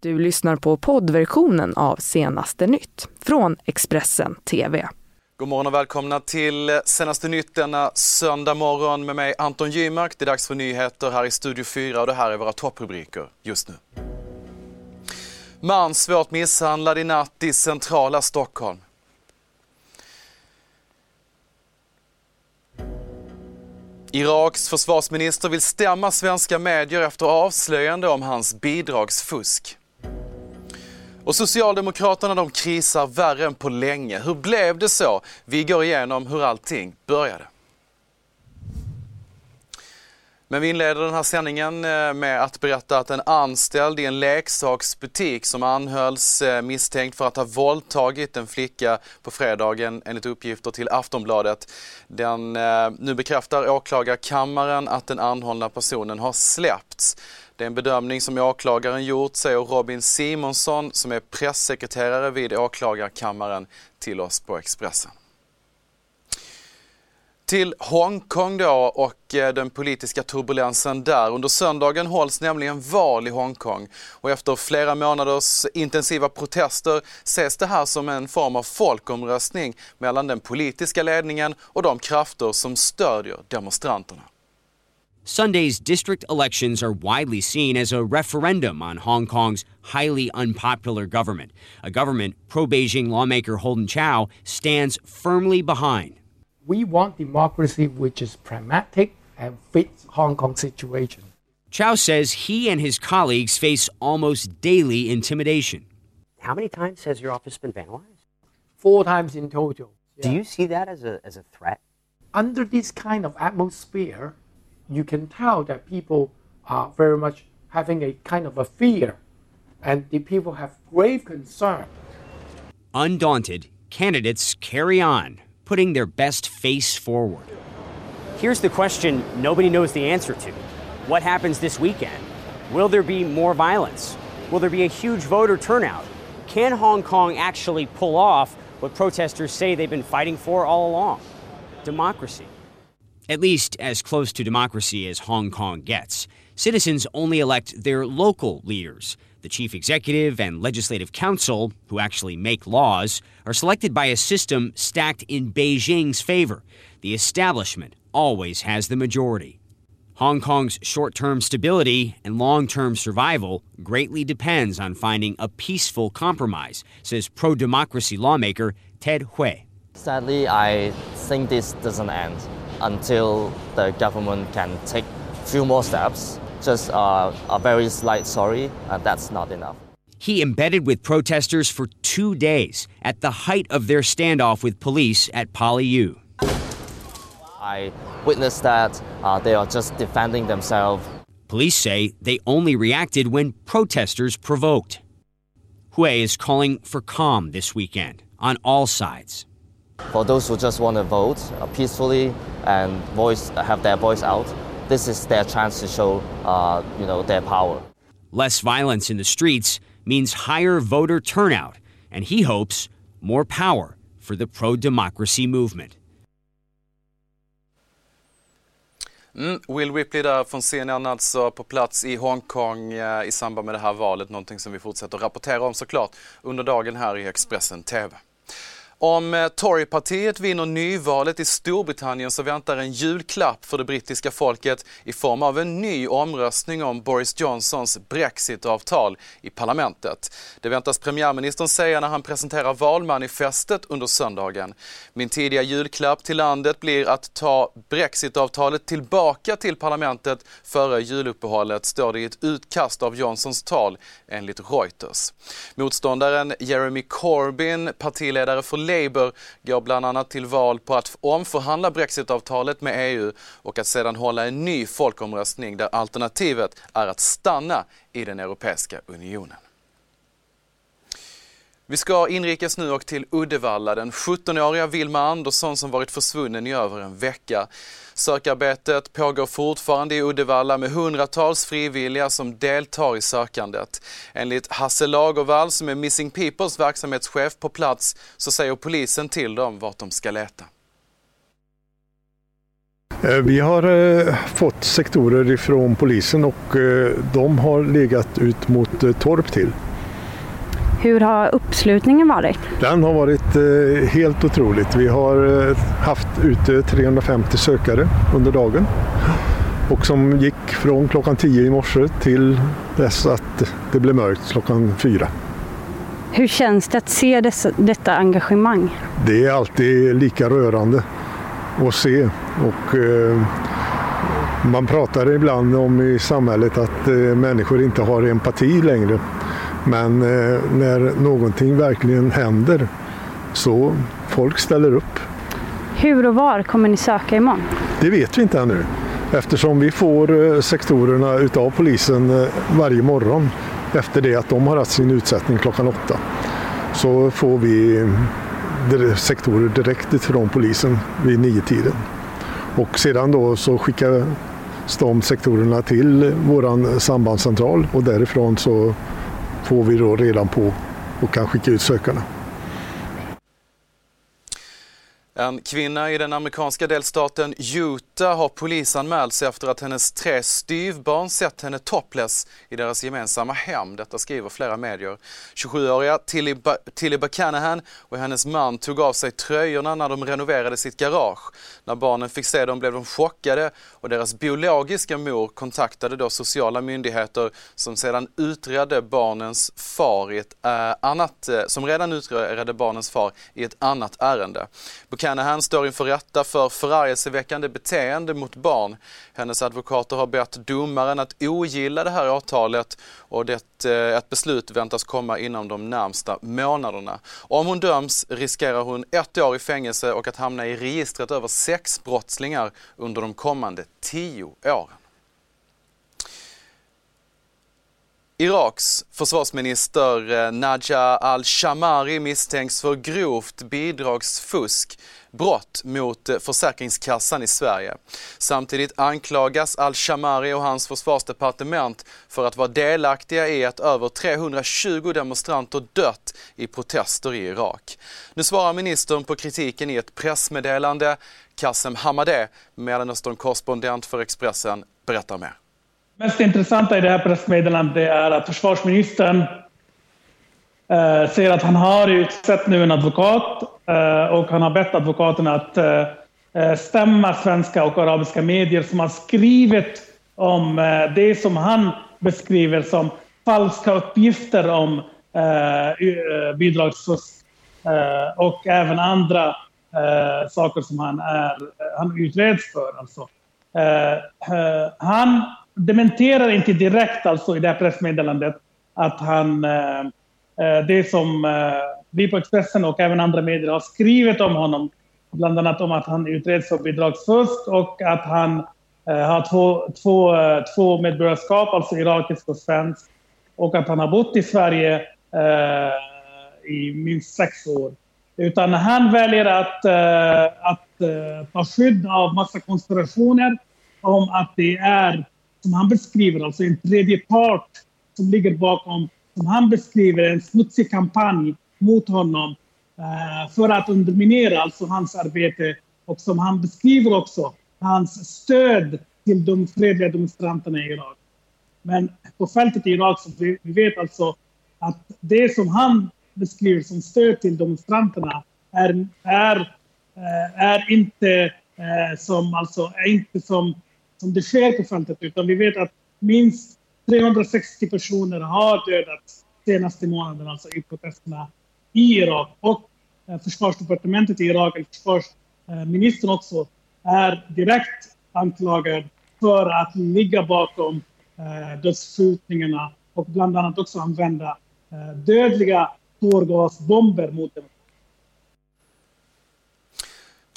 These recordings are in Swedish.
Du lyssnar på poddversionen av Senaste nytt från Expressen TV. God morgon och välkomna till Senaste nytt denna söndag morgon med mig Anton Gymark. Det är dags för nyheter här i Studio 4 och det här är våra topprubriker just nu. Man svårt misshandlad i natt i centrala Stockholm. Iraks försvarsminister vill stämma svenska medier efter avslöjande om hans bidragsfusk. Och Socialdemokraterna de krisar värre än på länge. Hur blev det så? Vi går igenom hur allting började. Men vi inleder den här sändningen eh, med att berätta att en anställd i en leksaksbutik som anhölls eh, misstänkt för att ha våldtagit en flicka på fredagen enligt uppgifter till Aftonbladet. Den, eh, nu bekräftar åklagarkammaren att den anhållna personen har släppts. Det är en bedömning som åklagaren gjort, säger Robin Simonsson som är pressekreterare vid åklagarkammaren till oss på Expressen. Till Hongkong då och eh, den politiska turbulensen där. Under söndagen hålls nämligen val i Hongkong och efter flera månaders intensiva protester ses det här som en form av folkomröstning mellan den politiska ledningen och de krafter som stödjer demonstranterna. Sunday's district elections are widely seen as a referendum on Hong Kong's highly unpopular government, a government pro Beijing lawmaker Holden Chow stands firmly behind. We want democracy which is pragmatic and fits Hong Kong's situation. Chow says he and his colleagues face almost daily intimidation. How many times has your office been vandalized? Four times in total. Do you see that as a, as a threat? Under this kind of atmosphere, you can tell that people are very much having a kind of a fear and the people have grave concern. Undaunted, candidates carry on, putting their best face forward. Here's the question nobody knows the answer to What happens this weekend? Will there be more violence? Will there be a huge voter turnout? Can Hong Kong actually pull off what protesters say they've been fighting for all along? Democracy. At least as close to democracy as Hong Kong gets. Citizens only elect their local leaders. The chief executive and legislative council, who actually make laws, are selected by a system stacked in Beijing's favor. The establishment always has the majority. Hong Kong's short term stability and long term survival greatly depends on finding a peaceful compromise, says pro democracy lawmaker Ted Hui. Sadly, I think this doesn't end until the government can take few more steps. Just uh, a very slight sorry, uh, that's not enough. He embedded with protesters for two days at the height of their standoff with police at Poly I witnessed that uh, they are just defending themselves. Police say they only reacted when protesters provoked. Hui is calling for calm this weekend on all sides. For those who just want to vote uh, peacefully and voice have their voice out, this is their chance to show, uh, you know, their power. Less violence in the streets means higher voter turnout, and he hopes more power for the pro democracy movement. Mm, Will Ripley där från CNN alltså på plats i Hongkong eh, i samband med det här valet. Någonting som vi fortsätter rapportera om såklart under dagen här i Expressen TV. Om eh, Torypartiet vinner nyvalet i Storbritannien så väntar en julklapp för det brittiska folket i form av en ny omröstning om Boris Johnsons Brexit-avtal i parlamentet. Det väntas premiärministern säga när han presenterar valmanifestet under söndagen. Min tidiga julklapp till landet blir att ta Brexit-avtalet tillbaka till parlamentet före juluppehållet, står det i ett utkast av Johnsons tal enligt Reuters. Motståndaren Jeremy Corbyn, partiledare för Labour går bland annat till val på att omförhandla brexitavtalet med EU och att sedan hålla en ny folkomröstning där alternativet är att stanna i den Europeiska unionen. Vi ska inrikes nu och till Uddevalla. Den 17-åriga Vilma Andersson som varit försvunnen i över en vecka. Sökarbetet pågår fortfarande i Uddevalla med hundratals frivilliga som deltar i sökandet. Enligt Hasse Lagervall som är Missing Peoples verksamhetschef på plats så säger polisen till dem vart de ska leta. Eh, vi har eh, fått sektorer ifrån polisen och eh, de har legat ut mot Torp till. Hur har uppslutningen varit? Den har varit eh, helt otroligt. Vi har eh, haft ute 350 sökare under dagen och som gick från klockan 10 i morse till dess att det blev mörkt klockan 4. Hur känns det att se dessa, detta engagemang? Det är alltid lika rörande att se och eh, man pratar ibland om i samhället att eh, människor inte har empati längre. Men eh, när någonting verkligen händer så folk ställer upp. Hur och var kommer ni söka imorgon? Det vet vi inte ännu eftersom vi får eh, sektorerna utav polisen eh, varje morgon efter det att de har haft sin utsättning klockan åtta. Så får vi eh, sektorer direkt ifrån polisen vid nio tiden. Och sedan då så skickas de sektorerna till våran sambandscentral och därifrån så får vi då redan på och kan skicka ut sökarna. En kvinna i den amerikanska delstaten Utah har polisanmälts efter att hennes tre styvbarn sett henne topless i deras gemensamma hem. Detta skriver flera medier. 27-åriga Tilly, ba Tilly Buchanan och hennes man tog av sig tröjorna när de renoverade sitt garage. När barnen fick se dem blev de chockade och deras biologiska mor kontaktade då sociala myndigheter som sedan utredde barnens far i ett äh, annat, eh, som redan utredde barnens far i ett annat ärende. Buchanan Shanahan står inför rätta för förargelseväckande beteende mot barn. Hennes advokater har bett domaren att ogilla det här åtalet och det, eh, ett beslut väntas komma inom de närmsta månaderna. Om hon döms riskerar hon ett år i fängelse och att hamna i registret över sexbrottslingar under de kommande tio åren. Iraks försvarsminister eh, Najah al-Shamari misstänks för grovt bidragsfusk, brott mot eh, Försäkringskassan i Sverige. Samtidigt anklagas al-Shamari och hans försvarsdepartement för att vara delaktiga i att över 320 demonstranter dött i protester i Irak. Nu svarar ministern på kritiken i ett pressmeddelande. Kassem Hamadeh, Mellanöstern-korrespondent för Expressen, berättar mer mest intressanta i det här pressmeddelandet är att försvarsministern eh, säger att han har utsett nu en advokat eh, och han har bett advokaten att eh, eh stämma svenska och arabiska medier som har skrivit om eh, det som han beskriver som falska uppgifter om eh, eh bidragsfusk eh, och även andra saker som han, är, han utreds för. Alltså. han dementerar inte direkt alltså i det här pressmeddelandet att han, eh, eh, det som eh, vi på Expressen och även andra medier har skrivit om honom, bland annat om att han utreds för bidragsfusk och att han har två, två, två medborgarskap, alltså irakisk och svensk, och att han har bott i Sverige i minst sex år. Utan han väljer att, att ta skydd av massa konspirationer om att det är som han beskriver, alltså en tredje part som ligger bakom, som han beskriver, en smutsig kampanj mot honom eh, för att underminera alltså hans arbete och som han beskriver också hans stöd till de fredliga demonstranterna i Irak. Men på fältet i Irak så vi, vi vet alltså att det som han beskriver som stöd till demonstranterna är, är, eh, är inte eh, som alltså är inte som som det sker på fältet, utan vi vet att minst 360 personer har dödats senaste månaden, alltså i protesterna i Irak. Och eh, försvarsdepartementet i Irak, eller försvarsministern också, är direkt anklagad för att ligga bakom eh, dödsskjutningarna och bland annat också använda eh, dödliga tårgasbomber mot dem.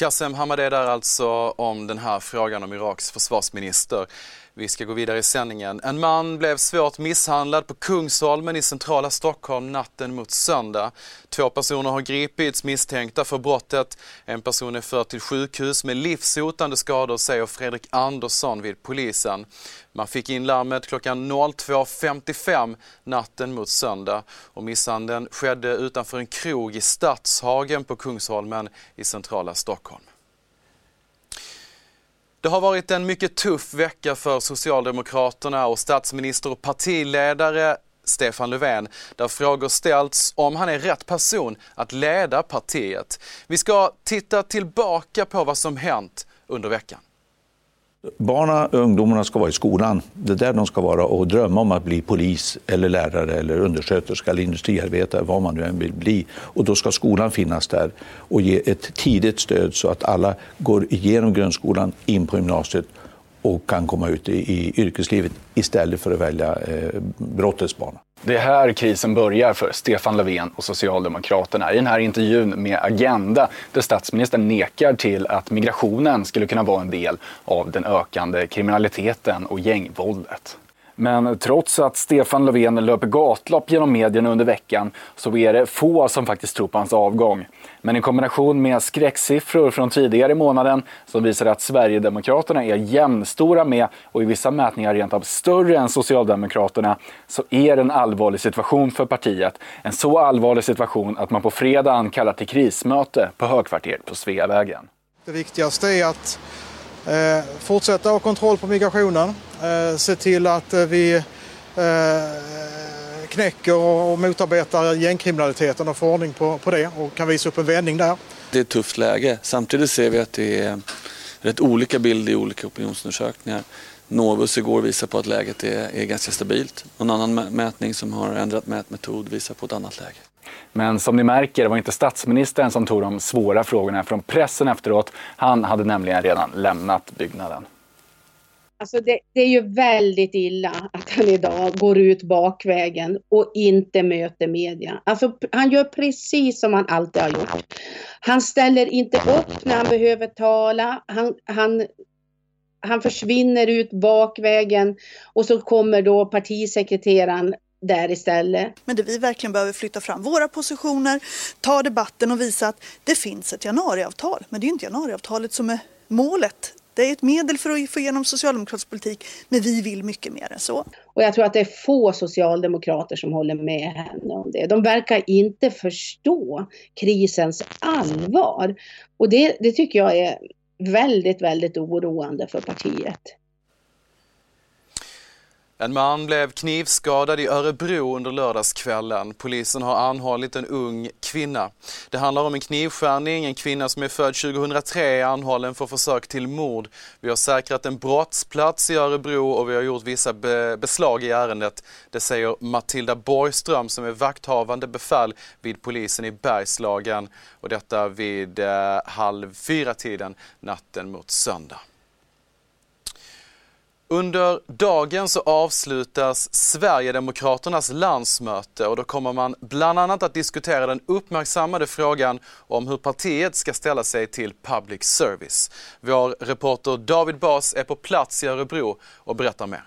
Kassem Hamadeh där alltså om den här frågan om Iraks försvarsminister. Vi ska gå vidare i sändningen. En man blev svårt misshandlad på Kungsholmen i centrala Stockholm natten mot söndag. Två personer har gripits misstänkta för brottet. En person är förd till sjukhus med livshotande skador, säger Fredrik Andersson vid polisen. Man fick in larmet klockan 02.55 natten mot söndag och misshandeln skedde utanför en krog i Stadshagen på Kungsholmen i centrala Stockholm. Det har varit en mycket tuff vecka för Socialdemokraterna och statsminister och partiledare Stefan Löfven där frågor ställts om han är rätt person att leda partiet. Vi ska titta tillbaka på vad som hänt under veckan. Barnen och ungdomarna ska vara i skolan. Det är där de ska vara och drömma om att bli polis, eller lärare, eller undersköterska eller industriarbetare, vad man nu än vill bli. Och då ska skolan finnas där och ge ett tidigt stöd så att alla går igenom grundskolan, in på gymnasiet och kan komma ut i, i yrkeslivet istället för att välja eh, brottets bana. Det är här krisen börjar för Stefan Löfven och Socialdemokraterna. I den här intervjun med Agenda där statsministern nekar till att migrationen skulle kunna vara en del av den ökande kriminaliteten och gängvåldet. Men trots att Stefan Löfven löper gatlopp genom medierna under veckan så är det få som faktiskt tror på hans avgång. Men i kombination med skräcksiffror från tidigare i månaden som visar att Sverigedemokraterna är jämnstora med och i vissa mätningar rent av större än Socialdemokraterna så är det en allvarlig situation för partiet. En så allvarlig situation att man på fredagen kallar till krismöte på Högkvarteret på Sveavägen. Det viktigaste är att Eh, fortsätta ha kontroll på migrationen, eh, se till att eh, vi eh, knäcker och motarbetar gängkriminaliteten och får ordning på, på det och kan visa upp en vändning där. Det är ett tufft läge. Samtidigt ser vi att det är rätt olika bilder i olika opinionsundersökningar. Novus igår visar på att läget är, är ganska stabilt. Någon annan mätning som har ändrat mätmetod visar på ett annat läge. Men som ni märker, det var inte statsministern som tog de svåra frågorna från pressen efteråt. Han hade nämligen redan lämnat byggnaden. Alltså det, det, är ju väldigt illa att han idag går ut bakvägen och inte möter media. Alltså han gör precis som han alltid har gjort. Han ställer inte upp när han behöver tala. Han, han, han försvinner ut bakvägen och så kommer då partisekreteraren där istället. Men det vi verkligen behöver flytta fram våra positioner, ta debatten och visa att det finns ett januariavtal. Men det är inte januariavtalet som är målet. Det är ett medel för att få igenom socialdemokratisk politik, men vi vill mycket mer än så. Och jag tror att det är få socialdemokrater som håller med henne om det. De verkar inte förstå krisens allvar. Och det, det tycker jag är väldigt, väldigt oroande för partiet. En man blev knivskadad i Örebro under lördagskvällen. Polisen har anhållit en ung kvinna. Det handlar om en knivskärning. En kvinna som är född 2003 är anhållen för försök till mord. Vi har säkrat en brottsplats i Örebro och vi har gjort vissa be beslag i ärendet. Det säger Matilda Borgström som är vakthavande befäl vid polisen i Bergslagen. Och detta vid eh, halv fyra tiden natten mot söndag. Under dagen så avslutas Sverigedemokraternas landsmöte och då kommer man bland annat att diskutera den uppmärksammade frågan om hur partiet ska ställa sig till public service. Vår reporter David Bas är på plats i Örebro och berättar mer.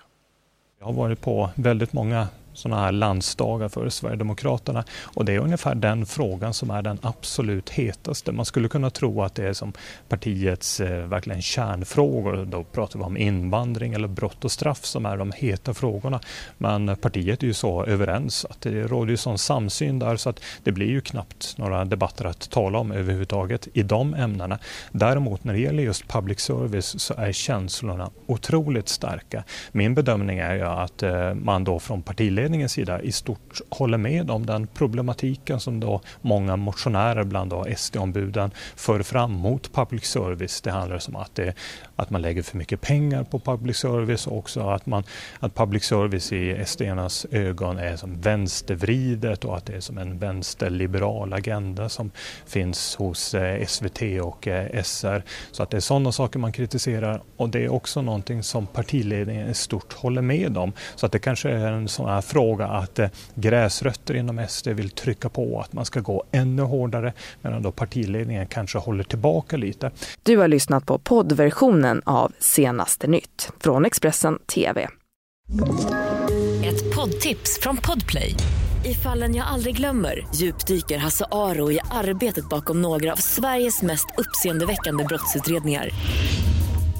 Jag har varit på väldigt många sådana här landsdagar för Sverigedemokraterna. Och det är ungefär den frågan som är den absolut hetaste. Man skulle kunna tro att det är som partiets eh, verkligen kärnfrågor. Då pratar vi om invandring eller brott och straff som är de heta frågorna. Men partiet är ju så överens att det råder ju sån samsyn där så att det blir ju knappt några debatter att tala om överhuvudtaget i de ämnena. Däremot när det gäller just public service så är känslorna otroligt starka. Min bedömning är ju att eh, man då från partiledningen utredningens sida i stort håller med om den problematiken som då många motionärer bland SD-ombuden för fram mot public service. Det handlar om att, det, att man lägger för mycket pengar på public service och också att, man, att public service i SD-ernas ögon är som vänstervridet och att det är som en vänsterliberal agenda som finns hos eh, SVT och eh, SR. Så att det är sådana saker man kritiserar och det är också någonting som partiledningen i stort håller med om. Så att det kanske är en sån här fråga att eh, gräsrötter inom SD vill trycka på att man ska gå ännu hårdare medan då partiledningen kanske håller tillbaka lite. Du har lyssnat på poddversionen av Senaste nytt från Expressen TV. Ett poddtips från Podplay. I fallen jag aldrig glömmer djupdyker Hasse Aro i arbetet bakom några av Sveriges mest uppseendeväckande brottsutredningar